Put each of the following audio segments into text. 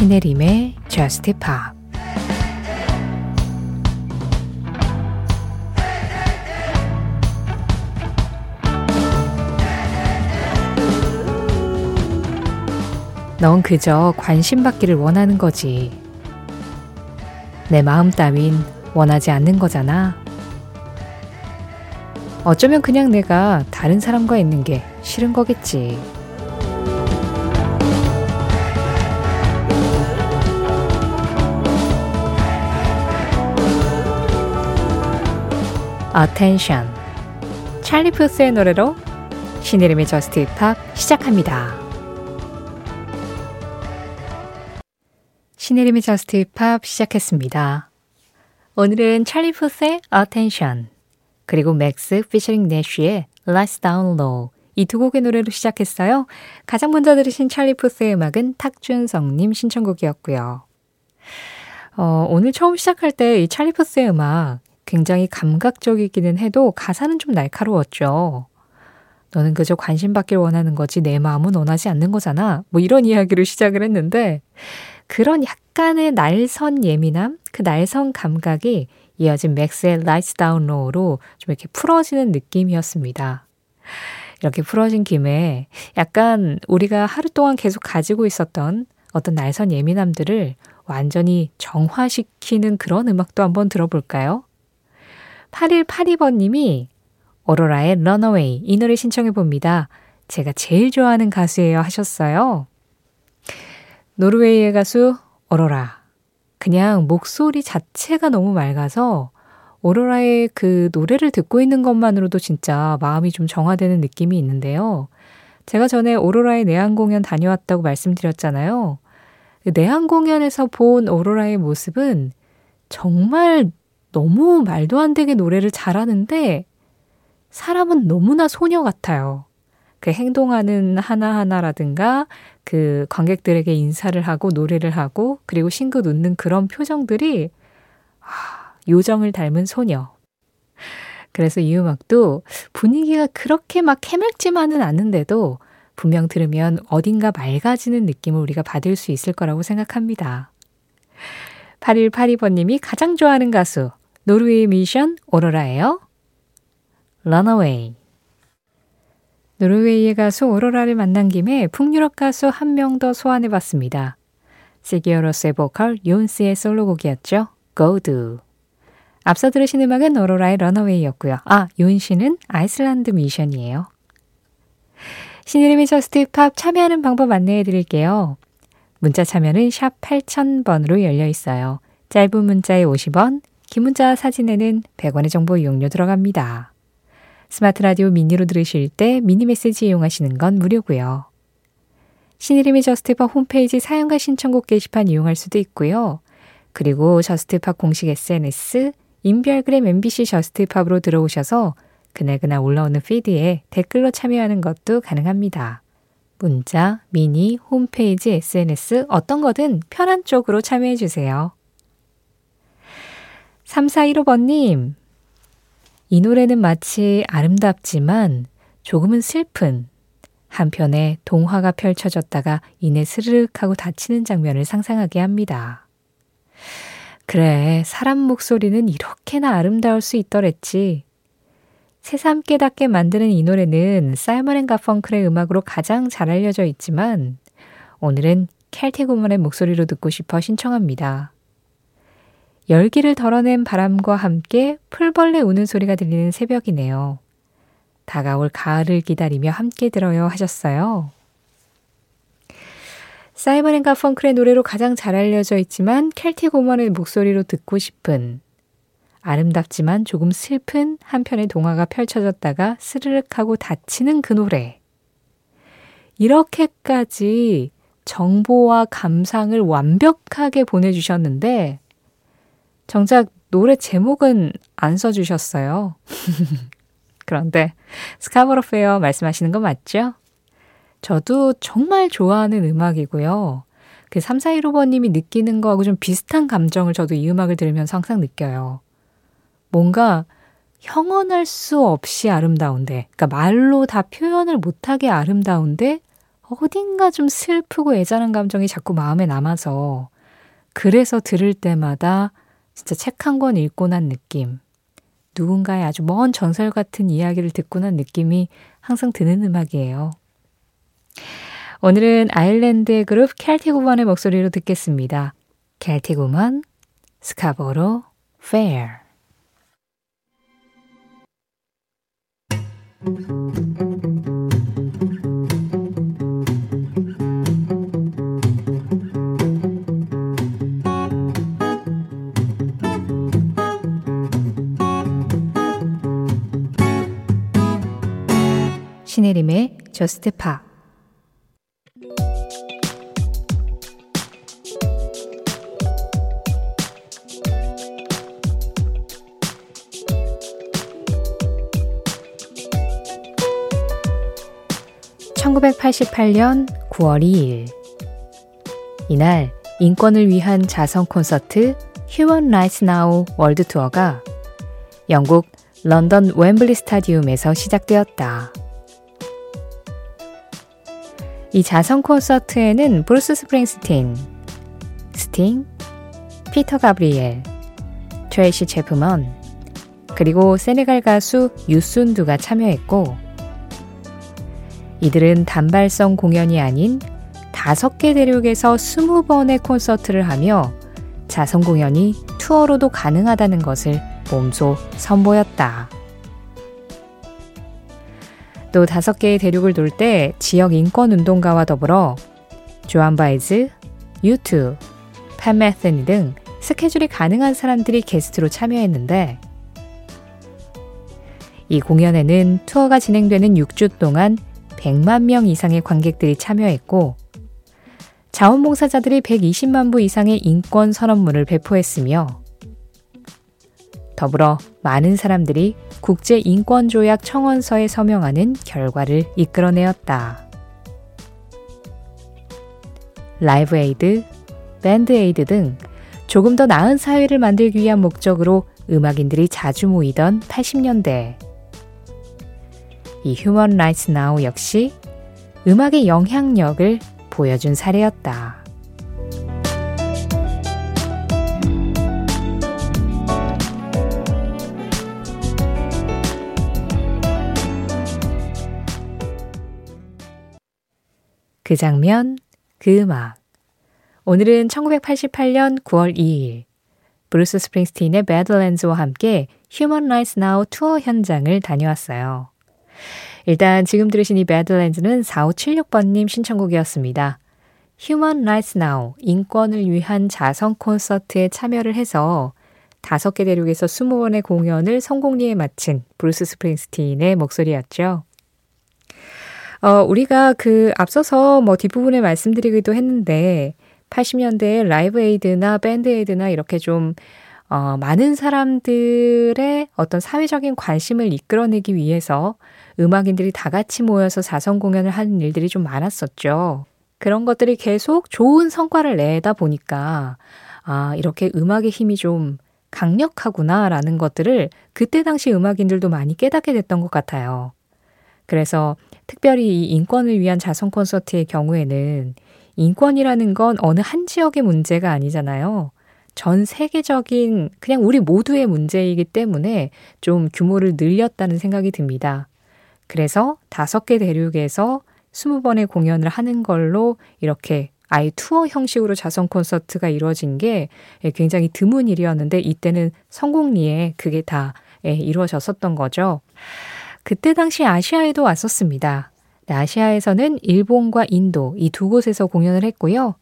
신혜림의 Just Pop 넌 그저 관심 받기를 원하는 거지. 내 마음 따윈 원하지 않는 거잖아. 어쩌면 그냥 내가 다른 사람과 있는 게 싫은 거겠지. Attention. 찰리 푸스의 노래로 신혜림의 Just Pop 시작합니다. 신혜림의 Just Pop 시작했습니다. 오늘은 찰리 푸스의 Attention 그리고 맥스 피처링 내쉬의 Lights Down Low 이 두 곡의 노래로 시작했어요. 가장 먼저 들으신 찰리 푸스의 음악은 탁준성님 신청곡이었고요. 어, 오늘 처음 시작할 때 이 찰리 푸스의 음악 굉장히 감각적이기는 해도 가사는 좀 날카로웠죠. 너는 그저 관심 받길 원하는 거지 내 마음은 원하지 않는 거잖아. 뭐 이런 이야기로 시작을 했는데 그런 약간의 날선 예민함, 그 날선 감각이 이어진 맥스의 Lights Down Low로 좀 이렇게 풀어지는 느낌이었습니다. 이렇게 풀어진 김에 약간 우리가 하루 동안 계속 가지고 있었던 어떤 날선 예민함들을 완전히 정화시키는 그런 음악도 한번 들어볼까요? 8182번님이 오로라의 Runaway 이 노래 신청해 봅니다. 제가 제일 좋아하는 가수예요 하셨어요. 노르웨이의 가수 오로라. 그냥 목소리 자체가 너무 맑아서 오로라의 그 노래를 듣고 있는 것만으로도 진짜 마음이 좀 정화되는 느낌이 있는데요. 제가 전에 오로라의 내한 공연 다녀왔다고 말씀드렸잖아요. 그 내한 공연에서 본 오로라의 모습은 정말 너무 말도 안 되게 노래를 잘하는데 사람은 너무나 소녀 같아요. 그 행동하는 하나하나라든가 그 관객들에게 인사를 하고 노래를 하고 그리고 싱긋 웃는 그런 표정들이 아, 요정을 닮은 소녀. 그래서 이 음악도 분위기가 그렇게 막 해맑지만은 않는데도 분명 들으면 어딘가 맑아지는 느낌을 우리가 받을 수 있을 거라고 생각합니다. 8182번님이 가장 좋아하는 가수 노르웨이 미션 오로라예요. Runaway 노르웨이의 가수 오로라를 만난 김에 북유럽 가수 한 명 더 소환해 봤습니다. 시기어로스의 보컬 요스의 솔로곡이었죠. Do. 앞서 들으신 음악은 오로라의 Runaway였고요. 아, 요은 씨는 아이슬란드 뮤지션이에요. 신혜림의 Just Pop 참여하는 방법 안내해 드릴게요. 문자 참여는 샵 8000번으로 열려 있어요. 짧은 문자에 50원, 긴 문자 사진에는 100원의 정보 이용료 들어갑니다. 스마트 라디오 미니로 들으실 때 미니 메시지 이용하시는 건 무료고요. 신혜림의 Just Pop 홈페이지 사연과 신청곡 게시판 이용할 수도 있고요. 그리고 Just Pop 공식 SNS 인별그램 MBC Just Pop으로 들어오셔서 그날그날 올라오는 피드에 댓글로 참여하는 것도 가능합니다. 문자, 미니, 홈페이지, SNS 어떤 거든 편한 쪽으로 참여해 주세요. 3415번님, 이 노래는 마치 아름답지만 조금은 슬픈 한 편의 동화가 펼쳐졌다가 이내 스르륵 하고 닫히는 장면을 상상하게 합니다. 그래, 사람 목소리는 이렇게나 아름다울 수 있더랬지. 새삼 깨닫게 만드는 이 노래는 사이먼 앤 가펑클의 음악으로 가장 잘 알려져 있지만 오늘은 켈틱 우먼의 목소리로 듣고 싶어 신청합니다. 열기를 덜어낸 바람과 함께 풀벌레 우는 소리가 들리는 새벽이네요. 다가올 가을을 기다리며 함께 들어요 하셨어요. 사이먼 앤 가펑클의 노래로 가장 잘 알려져 있지만 켈틱 우먼의 목소리로 듣고 싶은 아름답지만 조금 슬픈 한 편의 동화가 펼쳐졌다가 스르륵 하고 닫히는 그 노래. 이렇게까지 정보와 감상을 완벽하게 보내주셨는데 정작 노래 제목은 안 써주셨어요. 그런데 Scarborough Fair 말씀하시는 거 맞죠? 저도 정말 좋아하는 음악이고요. 그 3415번님이 느끼는 거하고 좀 비슷한 감정을 저도 이 음악을 들으면서 항상 느껴요. 뭔가 형언할 수 없이 아름다운데, 그러니까 말로 다 표현을 못하게 아름다운데, 어딘가 좀 슬프고 애잔한 감정이 자꾸 마음에 남아서 그래서 들을 때마다 진짜 책 한 권 읽고 난 느낌, 누군가의 아주 먼 전설 같은 이야기를 듣고 난 느낌이 항상 드는 음악이에요. 오늘은 아일랜드의 그룹 켈틱 우먼의 목소리로 듣겠습니다. 켈틱 우먼, 스카보로, 페 저스트 파 (1988년 9월 2일) 이날 인권을 위한 자선 콘서트 휴먼 라이츠 나우 월드 투어가 영국 런던 웸블리 스타디움에서 시작되었다. 이 자선 콘서트에는 브루스 스프링스틴, 스팅, 피터 가브리엘, 트레이시 체프먼, 그리고 세네갈 가수 유순두가 참여했고, 이들은 단발성 공연이 아닌 다섯 개 대륙에서 스무 번의 콘서트를 하며 자선 공연이 투어로도 가능하다는 것을 몸소 선보였다. 또 다섯 개의 대륙을 돌 때 지역 인권 운동가와 더불어 조안 바에즈, 유투, 팻 메스니 등 스케줄이 가능한 사람들이 게스트로 참여했는데 이 공연에는 투어가 진행되는 6주 동안 100만 명 이상의 관객들이 참여했고 자원봉사자들이 120만 부 이상의 인권 선언문을 배포했으며 더불어 많은 사람들이 국제인권조약 청원서에 서명하는 결과를 이끌어내었다. Live Aid, Band Aid 등 조금 더 나은 사회를 만들기 위한 목적으로 음악인들이 자주 모이던 80년대. 이 Human Rights Now 역시 음악의 영향력을 보여준 사례였다. 그 장면, 그 음악. 오늘은 1988년 9월 2일 브루스 스프링스틴의 Badlands와 함께 Human Rights Now 투어 현장을 다녀왔어요. 일단 지금 들으신 이 Badlands는 4576번님 신청곡이었습니다. Human Rights Now 인권을 위한 자선 콘서트에 참여를 해서 다섯 개 대륙에서 20번의 공연을 성공리에 마친 브루스 스프링스틴의 목소리였죠. 어, 우리가 그 앞서서 뭐 뒷부분에 말씀드리기도 했는데 80년대에 Live Aid나 Band Aid나 이렇게 좀 어, 많은 사람들의 어떤 사회적인 관심을 이끌어내기 위해서 음악인들이 다 같이 모여서 자선 공연을 하는 일들이 좀 많았었죠. 그런 것들이 계속 좋은 성과를 내다 보니까 아, 이렇게 음악의 힘이 좀 강력하구나라는 것들을 그때 당시 음악인들도 많이 깨닫게 됐던 것 같아요. 그래서 특별히 이 인권을 위한 자선 콘서트의 경우에는 인권이라는 건 어느 한 지역의 문제가 아니잖아요. 전 세계적인 그냥 우리 모두의 문제이기 때문에 좀 규모를 늘렸다는 생각이 듭니다. 그래서 다섯 개 대륙에서 스무 번의 공연을 하는 걸로 이렇게 아예 투어 형식으로 자선 콘서트가 이루어진 게 굉장히 드문 일이었는데 이때는 성공리에 그게 다 예, 이루어졌었던 거죠. 그때 당시 아시아에도 왔었습니다. 네, 아시아에서는 일본과 인도 이 두 곳에서 공연을 했고요.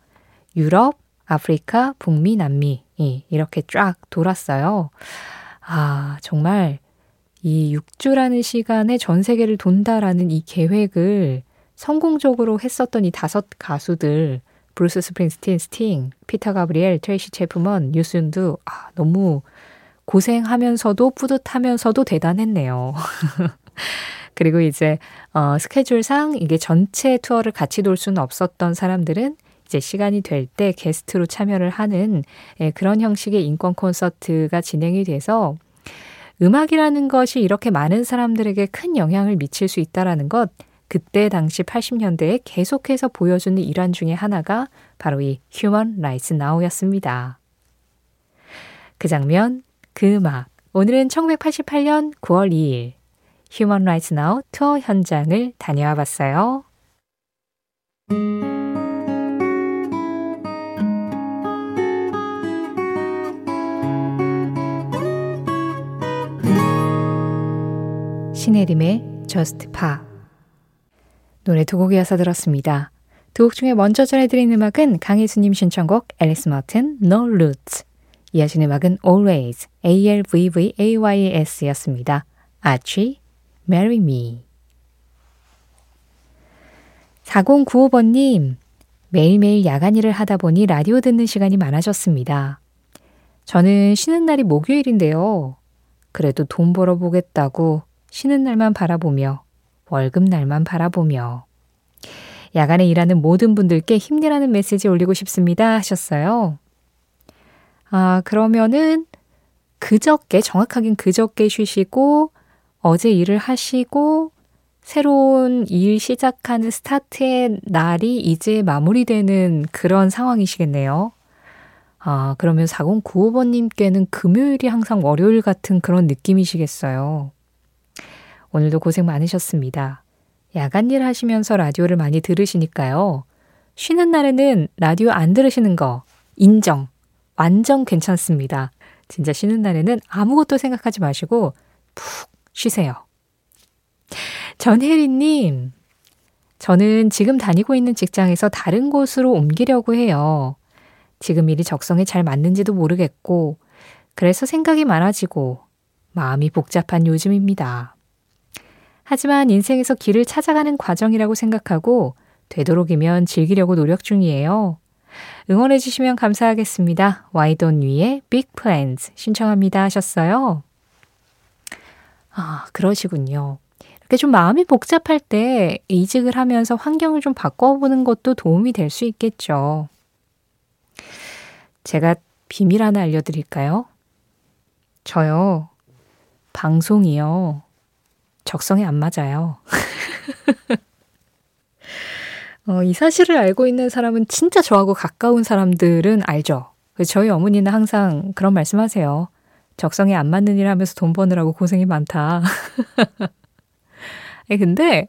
유럽, 아프리카, 북미, 남미 이렇게 쫙 돌았어요. 아, 정말 이 6주라는 시간에 전 세계를 돈다라는 이 계획을 성공적으로 했었던 이 다섯 가수들 브루스 스프링스틴, 스팅, 피터 가브리엘, 트레이시 체프먼, 뉴슨도 아, 너무 고생하면서도 뿌듯하면서도 대단했네요. 그리고 이제 어, 스케줄상 이게 전체 투어를 같이 돌 수는 없었던 사람들은 이제 시간이 될 때 게스트로 참여를 하는 예, 그런 형식의 인권 콘서트가 진행이 돼서 음악이라는 것이 이렇게 많은 사람들에게 큰 영향을 미칠 수 있다라는 것 그때 당시 80년대에 계속해서 보여주는 일환 중의 하나가 바로 이 Human Rights Now였습니다. 그 장면, 그 음악. 오늘은 1988년 9월 2일 Human Rights Now 투어 현장을 다녀와 봤어요. 신혜림의 Just Pa 노래 두 곡이어서 들었습니다. 두 곡 중에 먼저 전해드린 음악은 강혜수님 신청곡 앨리스 머튼 No Roots 이어진 음악은 Always A-L-V-V-A-Y-S 였습니다. Archie, Marry Me 4095번님 매일매일 야간 일을 하다 보니 라디오 듣는 시간이 많아졌습니다. 저는 쉬는 날이 목요일인데요. 그래도 돈 벌어보겠다고 쉬는 날만 바라보며 월급 날만 바라보며 야간에 일하는 모든 분들께 힘내라는 메시지 올리고 싶습니다 하셨어요. 아, 그러면은 그저께, 정확하긴 그저께 쉬시고 어제 일을 하시고 새로운 일 시작하는 스타트의 날이 이제 마무리되는 그런 상황이시겠네요. 아, 그러면 4095번님께는 금요일이 항상 월요일 같은 그런 느낌이시겠어요. 오늘도 고생 많으셨습니다. 야간 일 하시면서 라디오를 많이 들으시니까요. 쉬는 날에는 라디오 안 들으시는 거 인정. 완전 괜찮습니다. 진짜 쉬는 날에는 아무것도 생각하지 마시고 푹 쉬세요. 전혜리님, 저는 지금 다니고 있는 직장에서 다른 곳으로 옮기려고 해요. 지금 일이 적성에 잘 맞는지도 모르겠고, 그래서 생각이 많아지고, 마음이 복잡한 요즘입니다. 하지만 인생에서 길을 찾아가는 과정이라고 생각하고 되도록이면 즐기려고 노력 중이에요. 응원해 주시면 감사하겠습니다. 와이돈 위의 Big Plans 신청합니다 하셨어요. 아, 그러시군요. 이렇게 좀 마음이 복잡할 때 이직을 하면서 환경을 좀 바꿔보는 것도 도움이 될 수 있겠죠. 제가 비밀 하나 알려드릴까요? 저요, 방송이요. 적성에 안 맞아요. 어, 이 사실을 알고 있는 사람은 진짜 저하고 가까운 사람들은 알죠. 저희 어머니는 항상 그런 말씀 하세요. 적성에 안 맞는 일 하면서 돈 버느라고 고생이 많다. 근데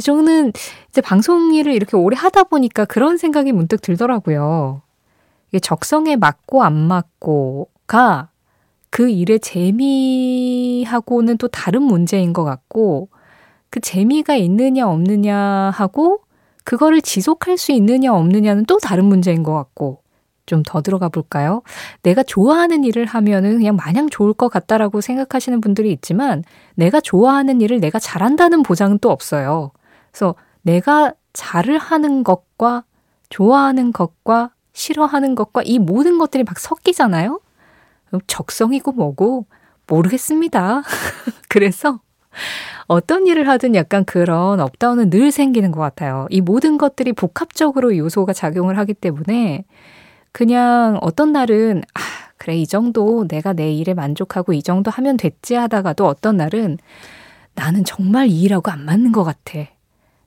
저는 이제 방송 일을 이렇게 오래 하다 보니까 그런 생각이 문득 들더라고요. 이게 적성에 맞고 안 맞고가 그 일의 재미하고는 또 다른 문제인 것 같고, 그 재미가 있느냐 없느냐 하고, 그거를 지속할 수 있느냐 없느냐는 또 다른 문제인 것 같고, 좀 더 들어가 볼까요? 내가 좋아하는 일을 하면은 그냥 마냥 좋을 것 같다라고 생각하시는 분들이 있지만, 내가 좋아하는 일을 내가 잘한다는 보장은 또 없어요. 그래서 내가 잘을 하는 것과 좋아하는 것과 싫어하는 것과 이 모든 것들이 막 섞이잖아요? 적성이고 뭐고 모르겠습니다. 그래서 어떤 일을 하든 약간 그런 업다운은 늘 생기는 것 같아요. 이 모든 것들이 복합적으로 요소가 작용을 하기 때문에 그냥 어떤 날은 아, 그래, 이 정도 내가 내 일에 만족하고 이 정도 하면 됐지 하다가도 어떤 날은 나는 정말 이 일하고 안 맞는 것 같아.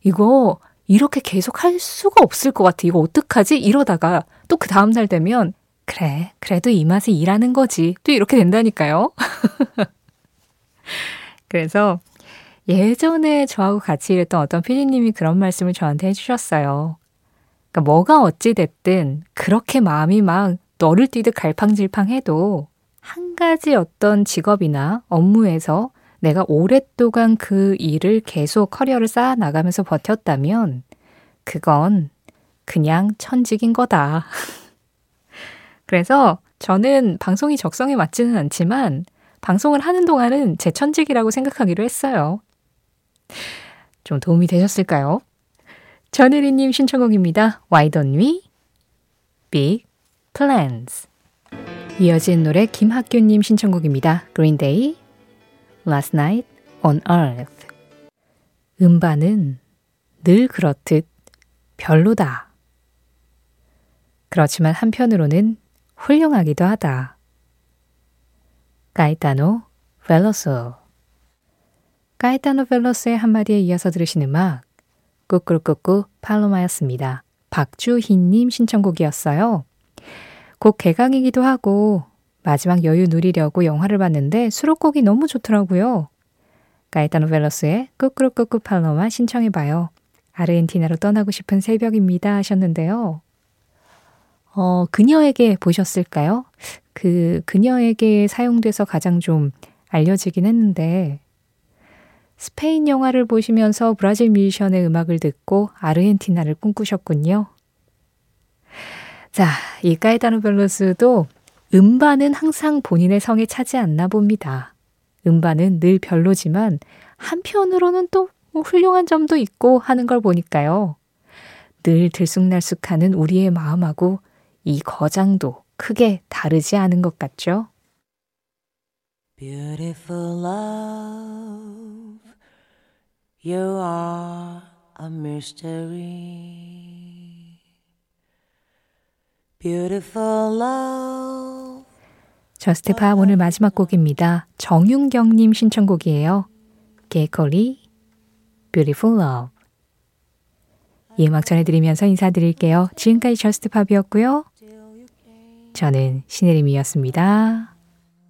이거 이렇게 계속 할 수가 없을 것 같아. 이거 어떡하지? 이러다가 또 그 다음 날 되면 그래, 그래도 이 맛에 일하는 거지. 또 이렇게 된다니까요. 그래서 예전에 저하고 같이 일했던 어떤 피디님이 그런 말씀을 저한테 해주셨어요. 그러니까 뭐가 어찌됐든 그렇게 마음이 막 너를 뛰듯 갈팡질팡해도 한 가지 어떤 직업이나 업무에서 내가 오랫동안 그 일을 계속 커리어를 쌓아 나가면서 버텼다면 그건 그냥 천직인 거다. 그래서 저는 방송이 적성에 맞지는 않지만 방송을 하는 동안은 제 천직이라고 생각하기로 했어요. 좀 도움이 되셨을까요? 전혜리님 신청곡입니다. Why don't we? Big Plans. 이어진 노래 김학규님 신청곡입니다. Green Day, Last Night on Earth. 음반은 늘 그렇듯 별로다. 그렇지만 한편으로는 훌륭하기도 하다. 까이타노 벨로소 까이타노 벨로스의 한마디에 이어서 들으신 음악 꾸꾸꾸꾸 팔로마였습니다. 박주희님 신청곡이었어요. 곡 개강이기도 하고 마지막 여유 누리려고 영화를 봤는데 수록곡이 너무 좋더라고요. 가이타노 벨로스의 꾸꾸꾸꾸 팔로마 신청해봐요. 아르헨티나로 떠나고 싶은 새벽입니다 하셨는데요. 어, 그녀에게 보셨을까요? 그 그녀에게 사용돼서 가장 좀 알려지긴 했는데 스페인 영화를 보시면서 브라질 뮤지션의 음악을 듣고 아르헨티나를 꿈꾸셨군요. 자, 이 까이다노 벨로스도 음반은 항상 본인의 성에 차지 않나 봅니다. 음반은 늘 별로지만 한편으로는 또 훌륭한 점도 있고 하는 걸 보니까요. 늘 들쑥날쑥하는 우리의 마음하고 이 거장도 크게 다르지 않은 것 같죠? Beautiful love, you are a mystery. Beautiful love. Just Pop 오늘 마지막 곡입니다. 정윤경님 신청곡이에요. 개거리, Beautiful Love. 이 음악 전해드리면서 인사드릴게요. 지금까지 Just Pop이었고요. 저는 신혜림이었습니다.